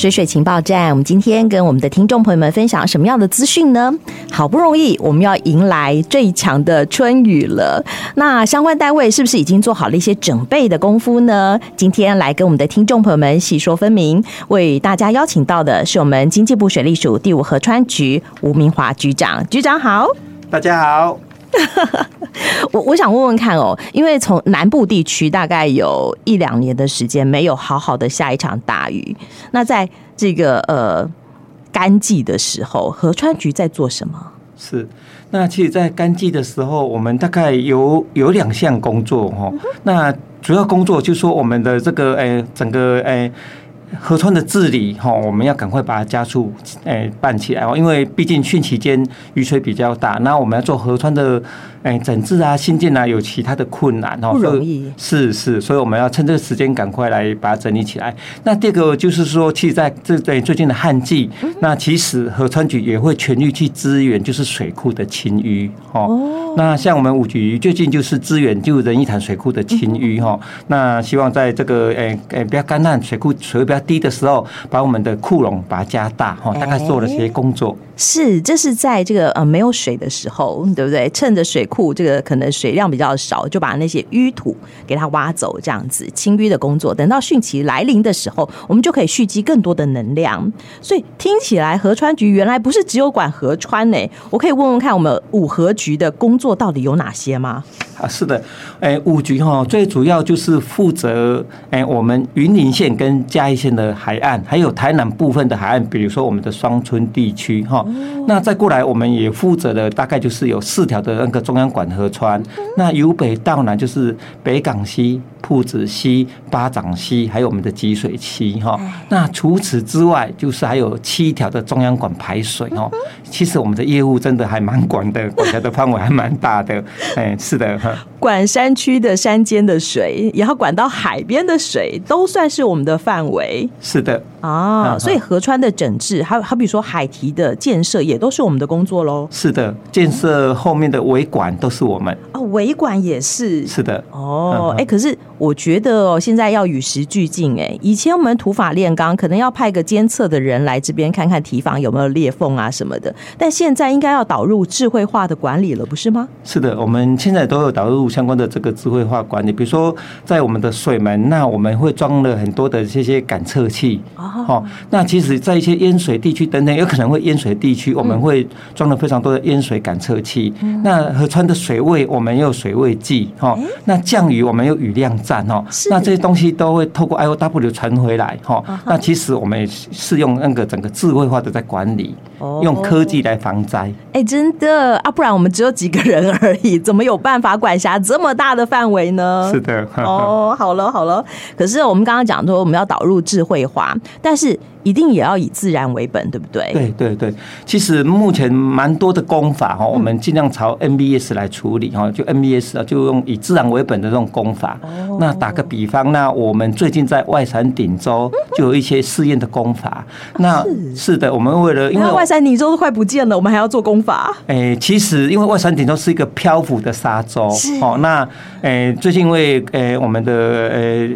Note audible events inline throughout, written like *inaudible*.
水水情报站，我们今天跟我们的听众朋友们分享什么样的资讯呢？好不容易我们要迎来最强的春雨了，那相关单位是不是已经做好了一些准备的功夫呢？今天来跟我们的听众朋友们细说分明，为大家邀请到的是我们经济部水利署第五河川局吴明华局长，局长好，大家好。*laughs* 我我想问问看哦，因为从南部地区大概有一两年的时间没有好好的下一场大雨，那在这个呃干季的时候，河川局在做什么？是，那其实，在干季的时候，我们大概有有两项工作哈。那主要工作就是说，我们的这个诶，整个诶。河川的治理，哈，我们要赶快把它加速，诶，办起来哦。因为毕竟汛期间雨水比较大，那我们要做河川的，诶，整治啊、新建啊，有其他的困难哦，不容易。是是，所以我们要趁这个时间赶快来把它整理起来。那第二个就是说，其实在这对最近的旱季，那其实河川局也会全力去支援，就是水库的清淤，哦。那像我们五局最近就是支援就仁义潭水库的清淤，哈。那希望在这个诶诶不要干旱水库水位比较低的时候，把我们的库容把它加大哈，大概做了些工作。是，这是在这个呃没有水的时候，对不对？趁着水库这个可能水量比较少，就把那些淤土给它挖走，这样子清淤的工作。等到汛期来临的时候，我们就可以蓄积更多的能量。所以听起来河川局原来不是只有管河川呢？我可以问问看，我们五河局的工作到底有哪些吗？啊，是的，哎，五局哈，最主要就是负责哎，我们云林县跟嘉义县的海岸，还有台南部分的海岸，比如说我们的双村地区哈。那再过来，我们也负责的大概就是有四条的那个中央管河川。那由北到南就是北港溪、朴子溪、巴掌溪，还有我们的集水溪哈。那除此之外，就是还有七条的中央管排水哦。其实我们的业务真的还蛮广的，管辖的范围还蛮大的。*laughs* 哎，是的。管山区的山间的水，然后管到海边的水，都算是我们的范围。是的啊，所以河川的整治，还有好比说海堤的建设，也都是我们的工作喽。是的，建设后面的维管都是我们。哦，维管也是。是的。哦，哎，可是我觉得哦，现在要与时俱进。哎，以前我们土法炼钢，可能要派个监测的人来这边看看堤防有没有裂缝啊什么的，但现在应该要导入智慧化的管理了，不是吗？是的，我们现在都有。导入相关的这个智慧化管理，比如说在我们的水门，那我们会装了很多的这些感测器。哦，那其实，在一些淹水地区等等，有可能会淹水地区，我们会装了非常多的淹水感测器。那河川的水位，我们有水位计。哈，那降雨，我们有雨量站。哦，那这些东西都会透过 IOW 传回来。哈，那其实我们也是用那个整个智慧化的在管理，用科技来防灾。哎，真的啊，不然我们只有几个人而已，怎么有办法？管辖这么大的范围呢？是的。哦，好了好了，可是我们刚刚讲说我们要导入智慧化，但是。一定也要以自然为本，对不对？对对对，其实目前蛮多的功法哈，我们尽量朝 NBS 来处理哈，就 NBS 啊，就用以自然为本的这种功法。那打个比方，那我们最近在外山顶洲就有一些试验的功法。那是的，我们为了因为外山顶洲都快不见了，我们还要做功法。哎，其实因为外山顶洲是一个漂浮的沙洲，哦，那哎最近因为哎我们的呃。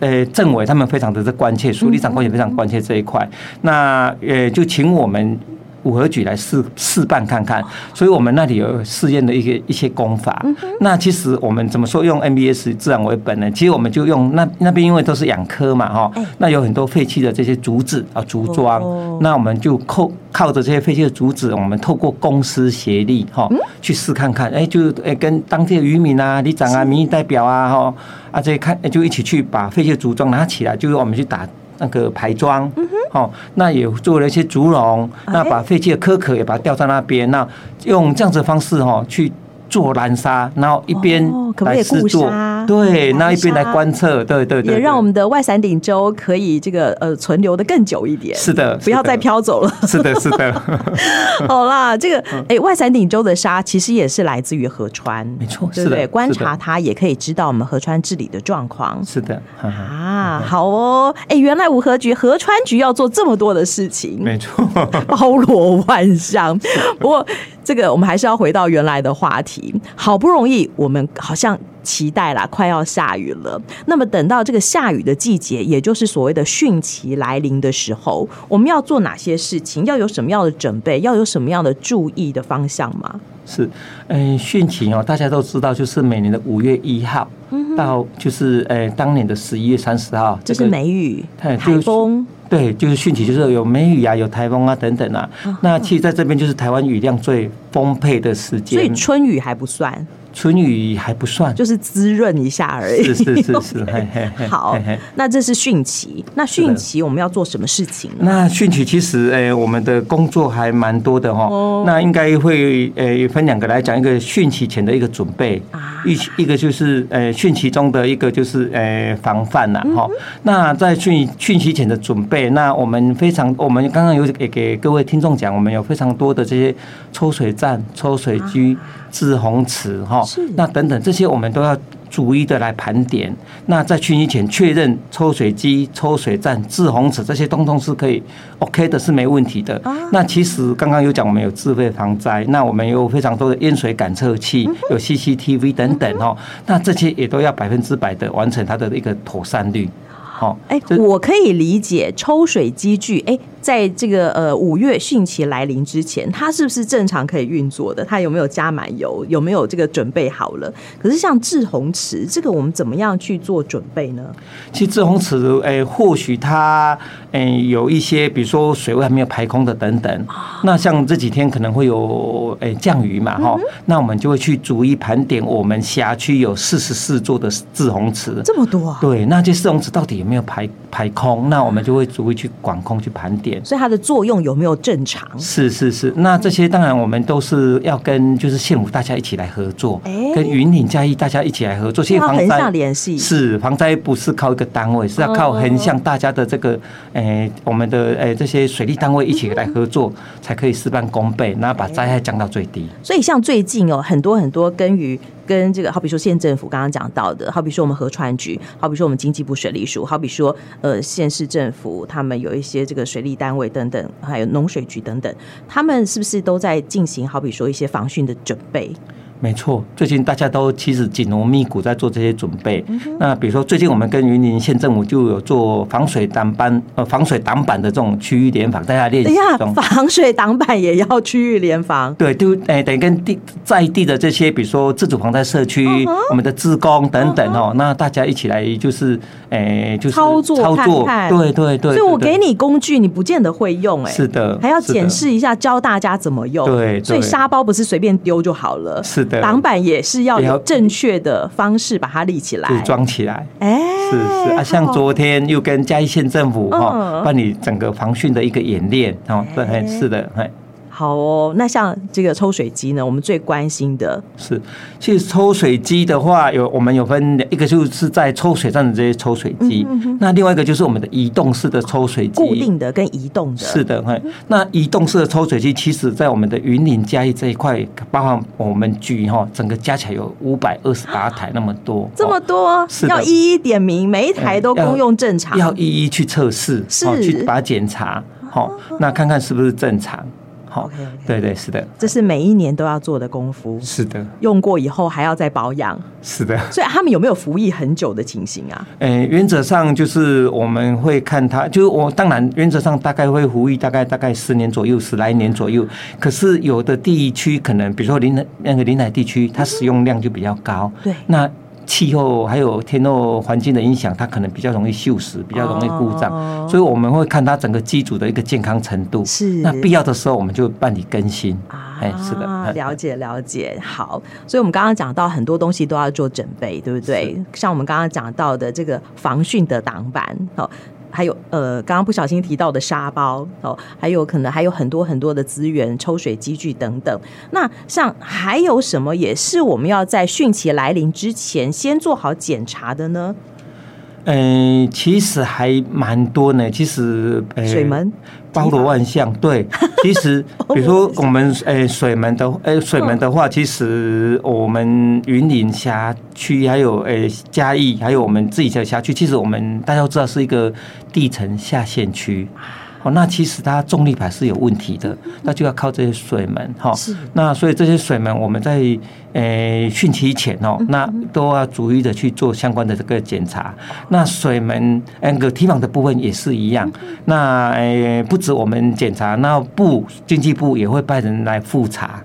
呃，政委他们非常的关切，署理长官也非常关切这一块。那呃，就请我们五合局来试试办看看。所以我们那里有试验的一些一些功法。那其实我们怎么说用 NBS 自然为本呢？其实我们就用那那边因为都是养科嘛哈，那有很多废弃的这些竹子啊竹桩，那我们就靠靠着这些废弃的竹子，我们透过公司协力哈去试看看。哎，就哎跟当地的渔民啊、里长啊、民意代表啊哈。啊，这些看就一起去把废弃竹桩拿起来，就是我们去打那个排桩，哦，那也做了一些竹笼，那把废弃的壳壳也把它吊在那边，那用这样子的方式哈去。做拦沙，然后一边来试做，对，那一边来观测，对对对，也让我们的外伞顶洲可以这个呃存留的更久一点。是的，不要再飘走了。是的，是的。*laughs* *laughs* 好啦，这个哎，外伞顶洲的沙其实也是来自于河川，没错，对对，观察它也可以知道我们河川治理的状况。是的，啊，好哦，哎，原来五河局河川局要做这么多的事情，没错，*laughs* 包罗万象。不过。这个我们还是要回到原来的话题。好不容易，我们好像期待啦，快要下雨了。那么等到这个下雨的季节，也就是所谓的汛期来临的时候，我们要做哪些事情？要有什么样的准备？要有什么样的注意的方向吗？是，嗯，汛期哦，大家都知道，就是每年的五月一号到就是呃当年的十一月三十号，这是梅雨、台风。风对，就是汛期，就是有梅雨啊，有台风啊等等啊。那其实在这边就是台湾雨量最丰沛的时间，所以春雨还不算。春雨还不算，就是滋润一下而已。是是是是，*laughs* 嘿嘿嘿好，那这是汛期。那汛期我们要做什么事情呢？那汛期其实，诶，我们的工作还蛮多的哈。那应该会，诶，分两个来讲，一个汛期前的一个准备，一一个就是，诶，汛期中的一个就是，诶，防范呐，哈。那在汛汛期前的准备，那我们非常，我们刚刚有给给各位听众讲，我们有非常多的这些抽水站、抽水机。滞洪池哈，那等等这些我们都要逐一的来盘点。那在去年前确认抽水机、抽水站、滞洪池这些通通是可以 OK 的，是没问题的。那其实刚刚有讲，我们有智慧防灾，那我们有非常多的淹水感测器，有 CCTV 等等哦。那这些也都要百分之百的完成它的一个妥善率。好，哎，我可以理解抽水机具，哎。在这个呃五月汛期来临之前，它是不是正常可以运作的？它有没有加满油？有没有这个准备好了？可是像滞洪池，这个我们怎么样去做准备呢？其实滞洪池，诶，或许它诶有一些，比如说水位还没有排空的等等。那像这几天可能会有诶降雨嘛，哈、嗯，那我们就会去逐一盘点我们辖区有四十四座的滞洪池，这么多啊？对，那这滞洪池到底有没有排排空？那我们就会逐一去管控去盘点。所以它的作用有没有正常？是是是，那这些当然我们都是要跟就是县府大家一起来合作，欸、跟云岭嘉义大家一起来合作。其实防灾联系是防灾不是靠一个单位，是要靠横向大家的这个诶、欸，我们的诶、欸、这些水利单位一起来合作，才可以事半功倍，然后把灾害降到最低。所以像最近哦，很多很多跟于。跟这个，好比说县政府刚刚讲到的，好比说我们河川局，好比说我们经济部水利署，好比说呃县市政府，他们有一些这个水利单位等等，还有农水局等等，他们是不是都在进行好比说一些防汛的准备？没错，最近大家都其实紧锣密鼓在做这些准备。那比如说，最近我们跟云林县政府就有做防水挡板呃防水挡板的这种区域联防，大家练习。等一下，防水挡板也要区域联防？对，就诶等于跟地在地的这些，比如说自主防灾社区、我们的志工等等哦，那大家一起来就是哎就是操作操作，对对对。所以我给你工具，你不见得会用哎。是的，还要检视一下，教大家怎么用。对，所以沙包不是随便丢就好了。是。挡板也是要有正确的方式把它立起来，组装起来。哎，是是。啊，像昨天又跟嘉义县政府哈办理整个防汛的一个演练哦，对，是的，哎。好哦，那像这个抽水机呢？我们最关心的。是，其实抽水机的话，有我们有分一个就是在抽水站的这些抽水机，那另外一个就是我们的移动式的抽水机，固定的跟移动的。是的，那移动式的抽水机，其实在我们的云林嘉义这一块，包含我们局哈，整个加起来有五百二十八台那么多，*gasps* 这么多，是要一一点名，每一台都公用正常，要一一去测试，是。去把它检查，好，那看看是不是正常。好，okay, okay. 对对是的，这是每一年都要做的功夫。是的，用过以后还要再保养。是的，所以他们有没有服役很久的情形啊？诶，原则上就是我们会看他，就是我当然原则上大概会服役大概大概十年左右，十来年左右。可是有的地区可能，比如说临海那个临海地区，它使用量就比较高。对，那。气候还有天候环境的影响，它可能比较容易锈蚀，比较容易故障，所以我们会看它整个机组的一个健康程度。是，那必要的时候我们就办理更新。哎，是的，了解了解。好，所以我们刚刚讲到很多东西都要做准备，对不对？像我们刚刚讲到的这个防汛的挡板，好。还有呃，刚刚不小心提到的沙包哦，还有可能还有很多很多的资源，抽水机具等等。那像还有什么也是我们要在汛期来临之前先做好检查的呢？嗯，其实还蛮多呢。其实，呃水门包罗万象。对，其实 *laughs* 比如说我们呃水门的呃水门的话，其实我们云林辖区还有呃嘉义，还有我们自己的辖区，其实我们大家都知道是一个地层下陷区。哦，那其实它重力排是有问题的，那就要靠这些水门哈。是。那所以这些水门我们在诶汛期前哦，那都要逐一的去做相关的这个检查。那水门那个堤防的部分也是一样。那诶不止我们检查，那部经济部也会派人来复查。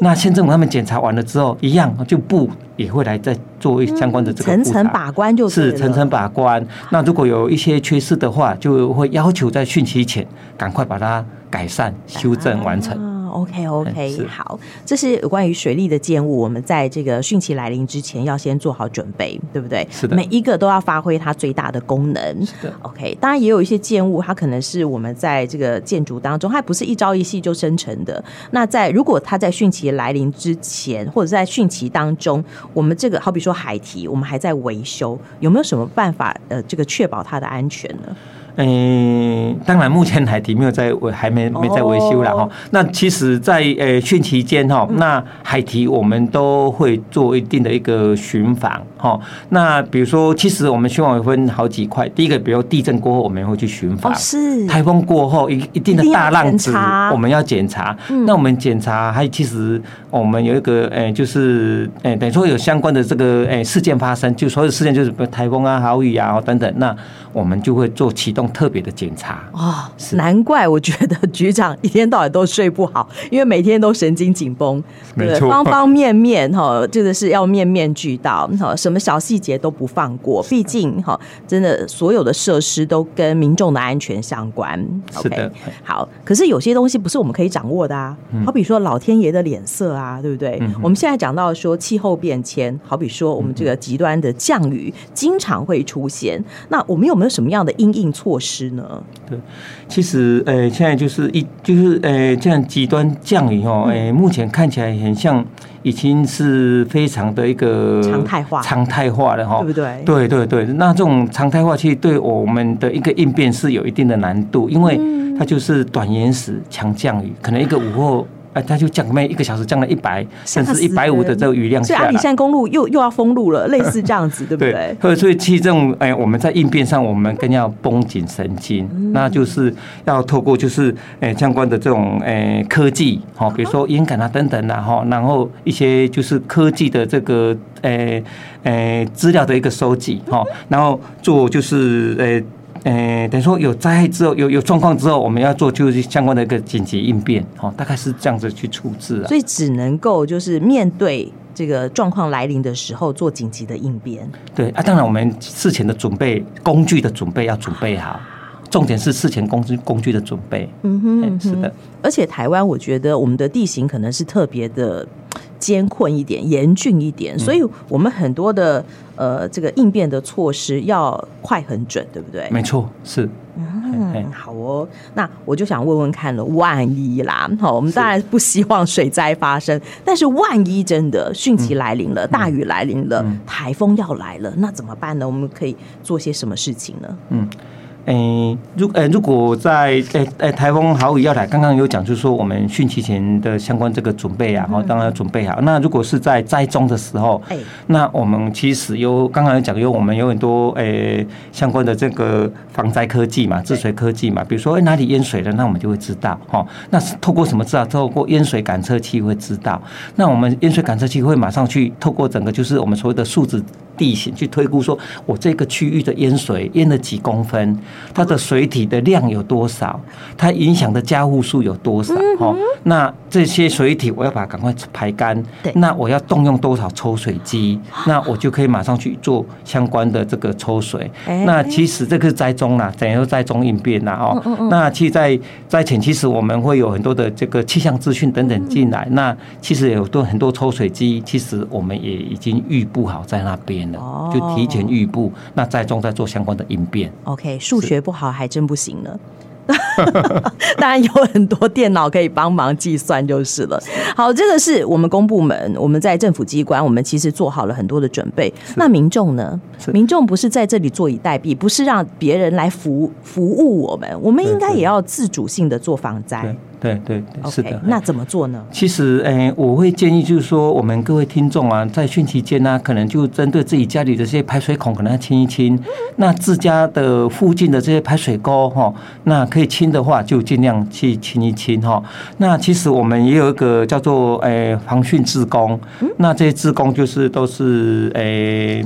那县政府他们检查完了之后，一样就部也会来再做相关的这个层层把关，就是层层把关。那如果有一些缺失的话，就会要求在汛期前赶快把它改善、修正完成。OK OK，好，这是有关于水利的建物，我们在这个汛期来临之前要先做好准备，对不对？是的，每一个都要发挥它最大的功能。是的，OK，当然也有一些建物，它可能是我们在这个建筑当中，它不是一朝一夕就生成的。那在如果它在汛期来临之前，或者在汛期当中，我们这个好比说海堤，我们还在维修，有没有什么办法呃，这个确保它的安全呢？嗯，当然，目前海堤没有在维，还没没在维修了哈。那其实，在呃汛期间哈，那海堤我们都会做一定的一个巡防哈。那比如说，其实我们巡防会分好几块。第一个，比如地震过后，我们会去巡防；是台风过后，一一定的大浪子，我们要检查。那我们检查，还其实我们有一个诶，就是诶，等于说有相关的这个诶事件发生，就所有事件就是台风啊、豪雨啊等等，那我们就会做启动。特别的检查哦，难怪我觉得局长一天到晚都睡不好，因为每天都神经紧绷，对，方方面面哈，这个是要面面俱到，哈，什么小细节都不放过。毕竟哈，真的所有的设施都跟民众的安全相关。是的，okay, 好，可是有些东西不是我们可以掌握的啊，好比说老天爷的脸色啊，对不对？嗯、我们现在讲到说气候变迁，好比说我们这个极端的降雨经常会出现，那我们有没有什么样的因应措措施呢？对，其实呃，现在就是一就是呃，这样极端降雨哦，哎，目前看起来很像已经是非常的一个常态化，常态化了哈，对不对？对对对，那这种常态化其实对我们的一个应变是有一定的难度，因为它就是短延时强降雨，可能一个午后。哎，它就降每一个小时降了一百甚至一百五的这个雨量所以阿里山公路又又要封路了，类似这样子，对不对？对，所以其实这种哎，我们在应变上，我们更要绷紧神经，嗯、那就是要透过就是哎相关的这种哎科技，好，比如说烟感啊等等啊哈，然后一些就是科技的这个哎哎资料的一个收集哈，然后做就是哎。呃，等于说有灾害之后，有有状况之后，我们要做就是相关的一个紧急应变，哦，大概是这样子去处置啊。所以只能够就是面对这个状况来临的时候做紧急的应变。对啊，当然我们事前的准备工具的准备要准备好，重点是事前工具工具的准备。嗯哼，嗯哼，是的。而且台湾，我觉得我们的地形可能是特别的。艰困一点，严峻一点，所以我们很多的呃，这个应变的措施要快很准，对不对？没错，是。嗯，好哦。那我就想问问看了，万一啦，好，我们当然不希望水灾发生，是，但是万一真的汛期来临了，嗯、大雨来临了，台风要来了，那怎么办呢？我们可以做些什么事情呢？嗯。诶，如诶，如果在诶诶台风豪雨要来，刚刚有讲，就是说我们汛期前的相关这个准备啊，然后当然要准备好。那如果是在灾中的时候，那我们其实有刚刚有讲，有我们有很多诶相关的这个防灾科技嘛，治水科技嘛，比如说诶哪里淹水了，那我们就会知道哈。那是透过什么知道？透过淹水感测器会知道。那我们淹水感测器会马上去透过整个就是我们所谓的数字。地形去推估，说我这个区域的淹水淹了几公分，它的水体的量有多少，它影响的家户数有多少？哦，那这些水体我要把它赶快排干，那我要动用多少抽水机？那我就可以马上去做相关的这个抽水。那其实这个是灾中啦，等于说灾中应变啦。哦。那其实在灾前，其实我们会有很多的这个气象资讯等等进来。那其实有多很多抽水机，其实我们也已经预布好在那边。哦，就提前预布，那在中在做相关的应变。OK，数学不好还真不行呢。*laughs* 当然有很多电脑可以帮忙计算就是了。好，这个是我们公部门，我们在政府机关，我们其实做好了很多的准备。那民众呢？民众不是在这里坐以待毙，不是让别人来服服务我们，我们应该也要自主性的做防灾。对对对，是的。Okay, 那怎么做呢？其实，诶，我会建议就是说，我们各位听众啊，在汛期间呢，可能就针对自己家里的这些排水孔，可能要清一清。那自家的附近的这些排水沟哈，那可以清的话，就尽量去清一清哈。那其实我们也有一个叫做诶防汛志工，那这些志工就是都是诶。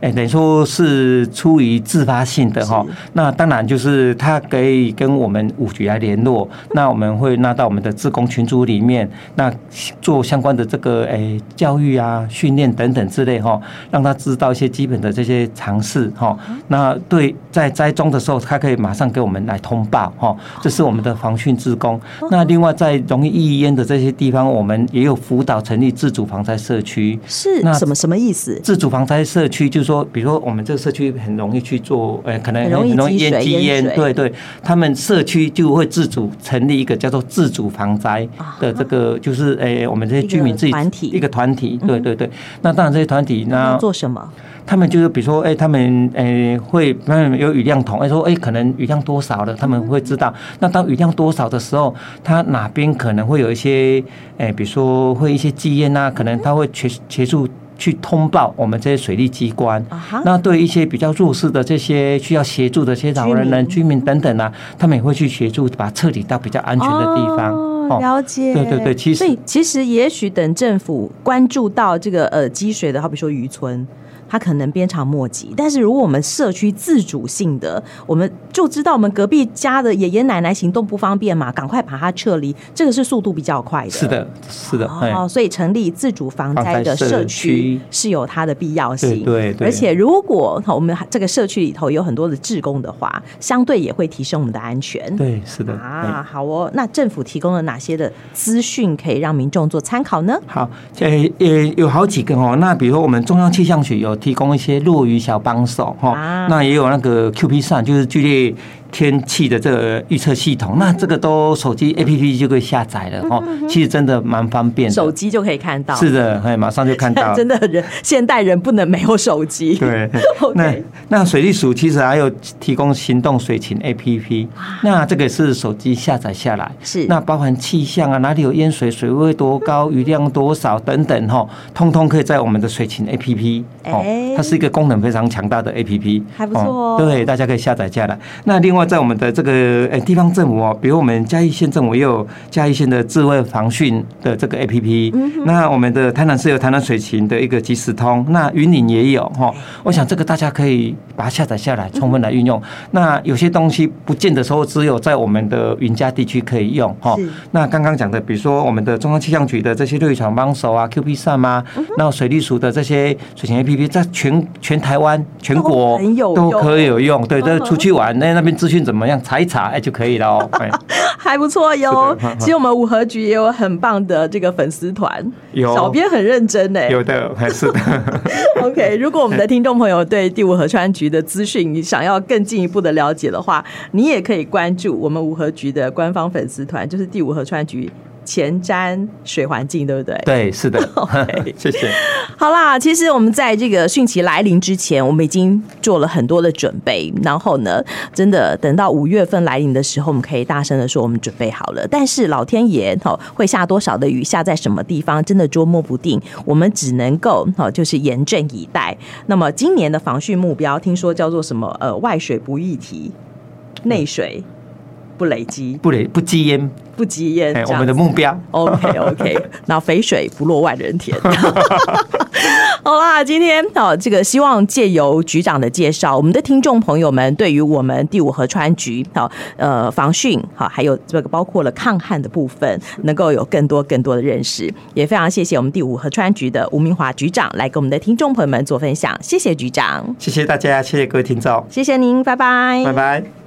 哎，等于说是出于自发性的哈，那当然就是他可以跟我们五局来联络，那我们会纳到我们的自工群组里面，那做相关的这个哎教育啊、训练等等之类哈，让他知道一些基本的这些常识哈。那对，在栽种的时候，他可以马上给我们来通报哈，这是我们的防汛自工。那另外在容易易淹的这些地方，我们也有辅导成立自主防灾社区。是，那什么什么意思？自主防灾社区就是说。说，比如说我们这个社区很容易去做，呃，可能很容易淹积淹，对对，他们社区就会自主成立一个叫做自主防灾的这个，就是诶，我们这些居民自己团体一个团体，对对对。那当然这些团体那做什么？他们就是比如说，哎，他们诶会，他们有雨量桶，哎说，哎可能雨量多少了，他们会知道。那当雨量多少的时候，他哪边可能会有一些，哎，比如说会一些积淹啊，可能他会协协助。去通报我们这些水利机关，那对一些比较弱势的这些需要协助的这些老人人、居民等等啊，他们也会去协助，把撤离到比较安全的地方。哦，了解。对对对，其实所以其实也许等政府关注到这个呃积水的，好比说渔村。他可能鞭长莫及，但是如果我们社区自主性的，我们就知道我们隔壁家的爷爷奶奶行动不方便嘛，赶快把它撤离，这个是速度比较快的。是的，是的。哦，所以成立自主防灾的社区是有它的必要性。对对。而且如果我们这个社区里头有很多的志工的话，相对也会提升我们的安全。对，是的。啊，好哦。那政府提供了哪些的资讯可以让民众做参考呢？好，呃呃，有好几个哦。那比如说我们中央气象局有。提供一些落雨小帮手哈，那也有那个 Q P 扇就是剧烈天气的这个预测系统，那这个都手机 APP 就可以下载了哦。其实真的蛮方便的，手机就可以看到。是的，哎，马上就看到。*laughs* 真的人，现代人不能没有手机。对，*laughs* 那那水利署其实还有提供行动水情 APP，那这个是手机下载下来，是那包含气象啊，哪里有淹水，水位多高，雨量多少等等哈，通通可以在我们的水情 APP 哦，它是一个功能非常强大的 APP，还不错哦。对，大家可以下载下来。那另外。在我们的这个呃地方政府哦，比如我们嘉义县政府也有嘉义县的智慧防汛的这个 APP，那我们的台南市有台南水情的一个即时通，那云岭也有哈。我想这个大家可以把它下载下来，充分来运用。那有些东西不见得说只有在我们的云嘉地区可以用哈。那刚刚讲的，比如说我们的中央气象局的这些落雨小帮手啊，QP3 啊，那水利署的这些水情 APP，在全全台湾全国都可以有用。对，都出去玩那那边资讯。怎么样查一查哎就可以了哦，*laughs* 还不错哟。其实我们五合局也有很棒的这个粉丝团，有小编很认真呢，有的还是的。*laughs* OK，如果我们的听众朋友对第五合川局的资讯你想要更进一步的了解的话，你也可以关注我们五合局的官方粉丝团，就是第五合川局。前瞻水环境，对不对？对，是的。*laughs* *laughs* 谢谢。好啦，其实我们在这个汛期来临之前，我们已经做了很多的准备。然后呢，真的等到五月份来临的时候，我们可以大声的说我们准备好了。但是老天爷哈会下多少的雨，下在什么地方，真的捉摸不定。我们只能够哈就是严阵以待。那么今年的防汛目标，听说叫做什么？呃，外水不易提，内水不累积，不累不积烟。不积淹，我们的目标。OK OK，*laughs* 那肥水不落万人田。*laughs* 好啦，今天哦，这个希望借由局长的介绍，我们的听众朋友们对于我们第五河川局好呃防汛好，还有这个包括了抗旱的部分，能够有更多更多的认识。也非常谢谢我们第五河川局的吴明华局长来跟我们的听众朋友们做分享。谢谢局长，谢谢大家，谢谢各位听众，谢谢您，拜拜，拜拜。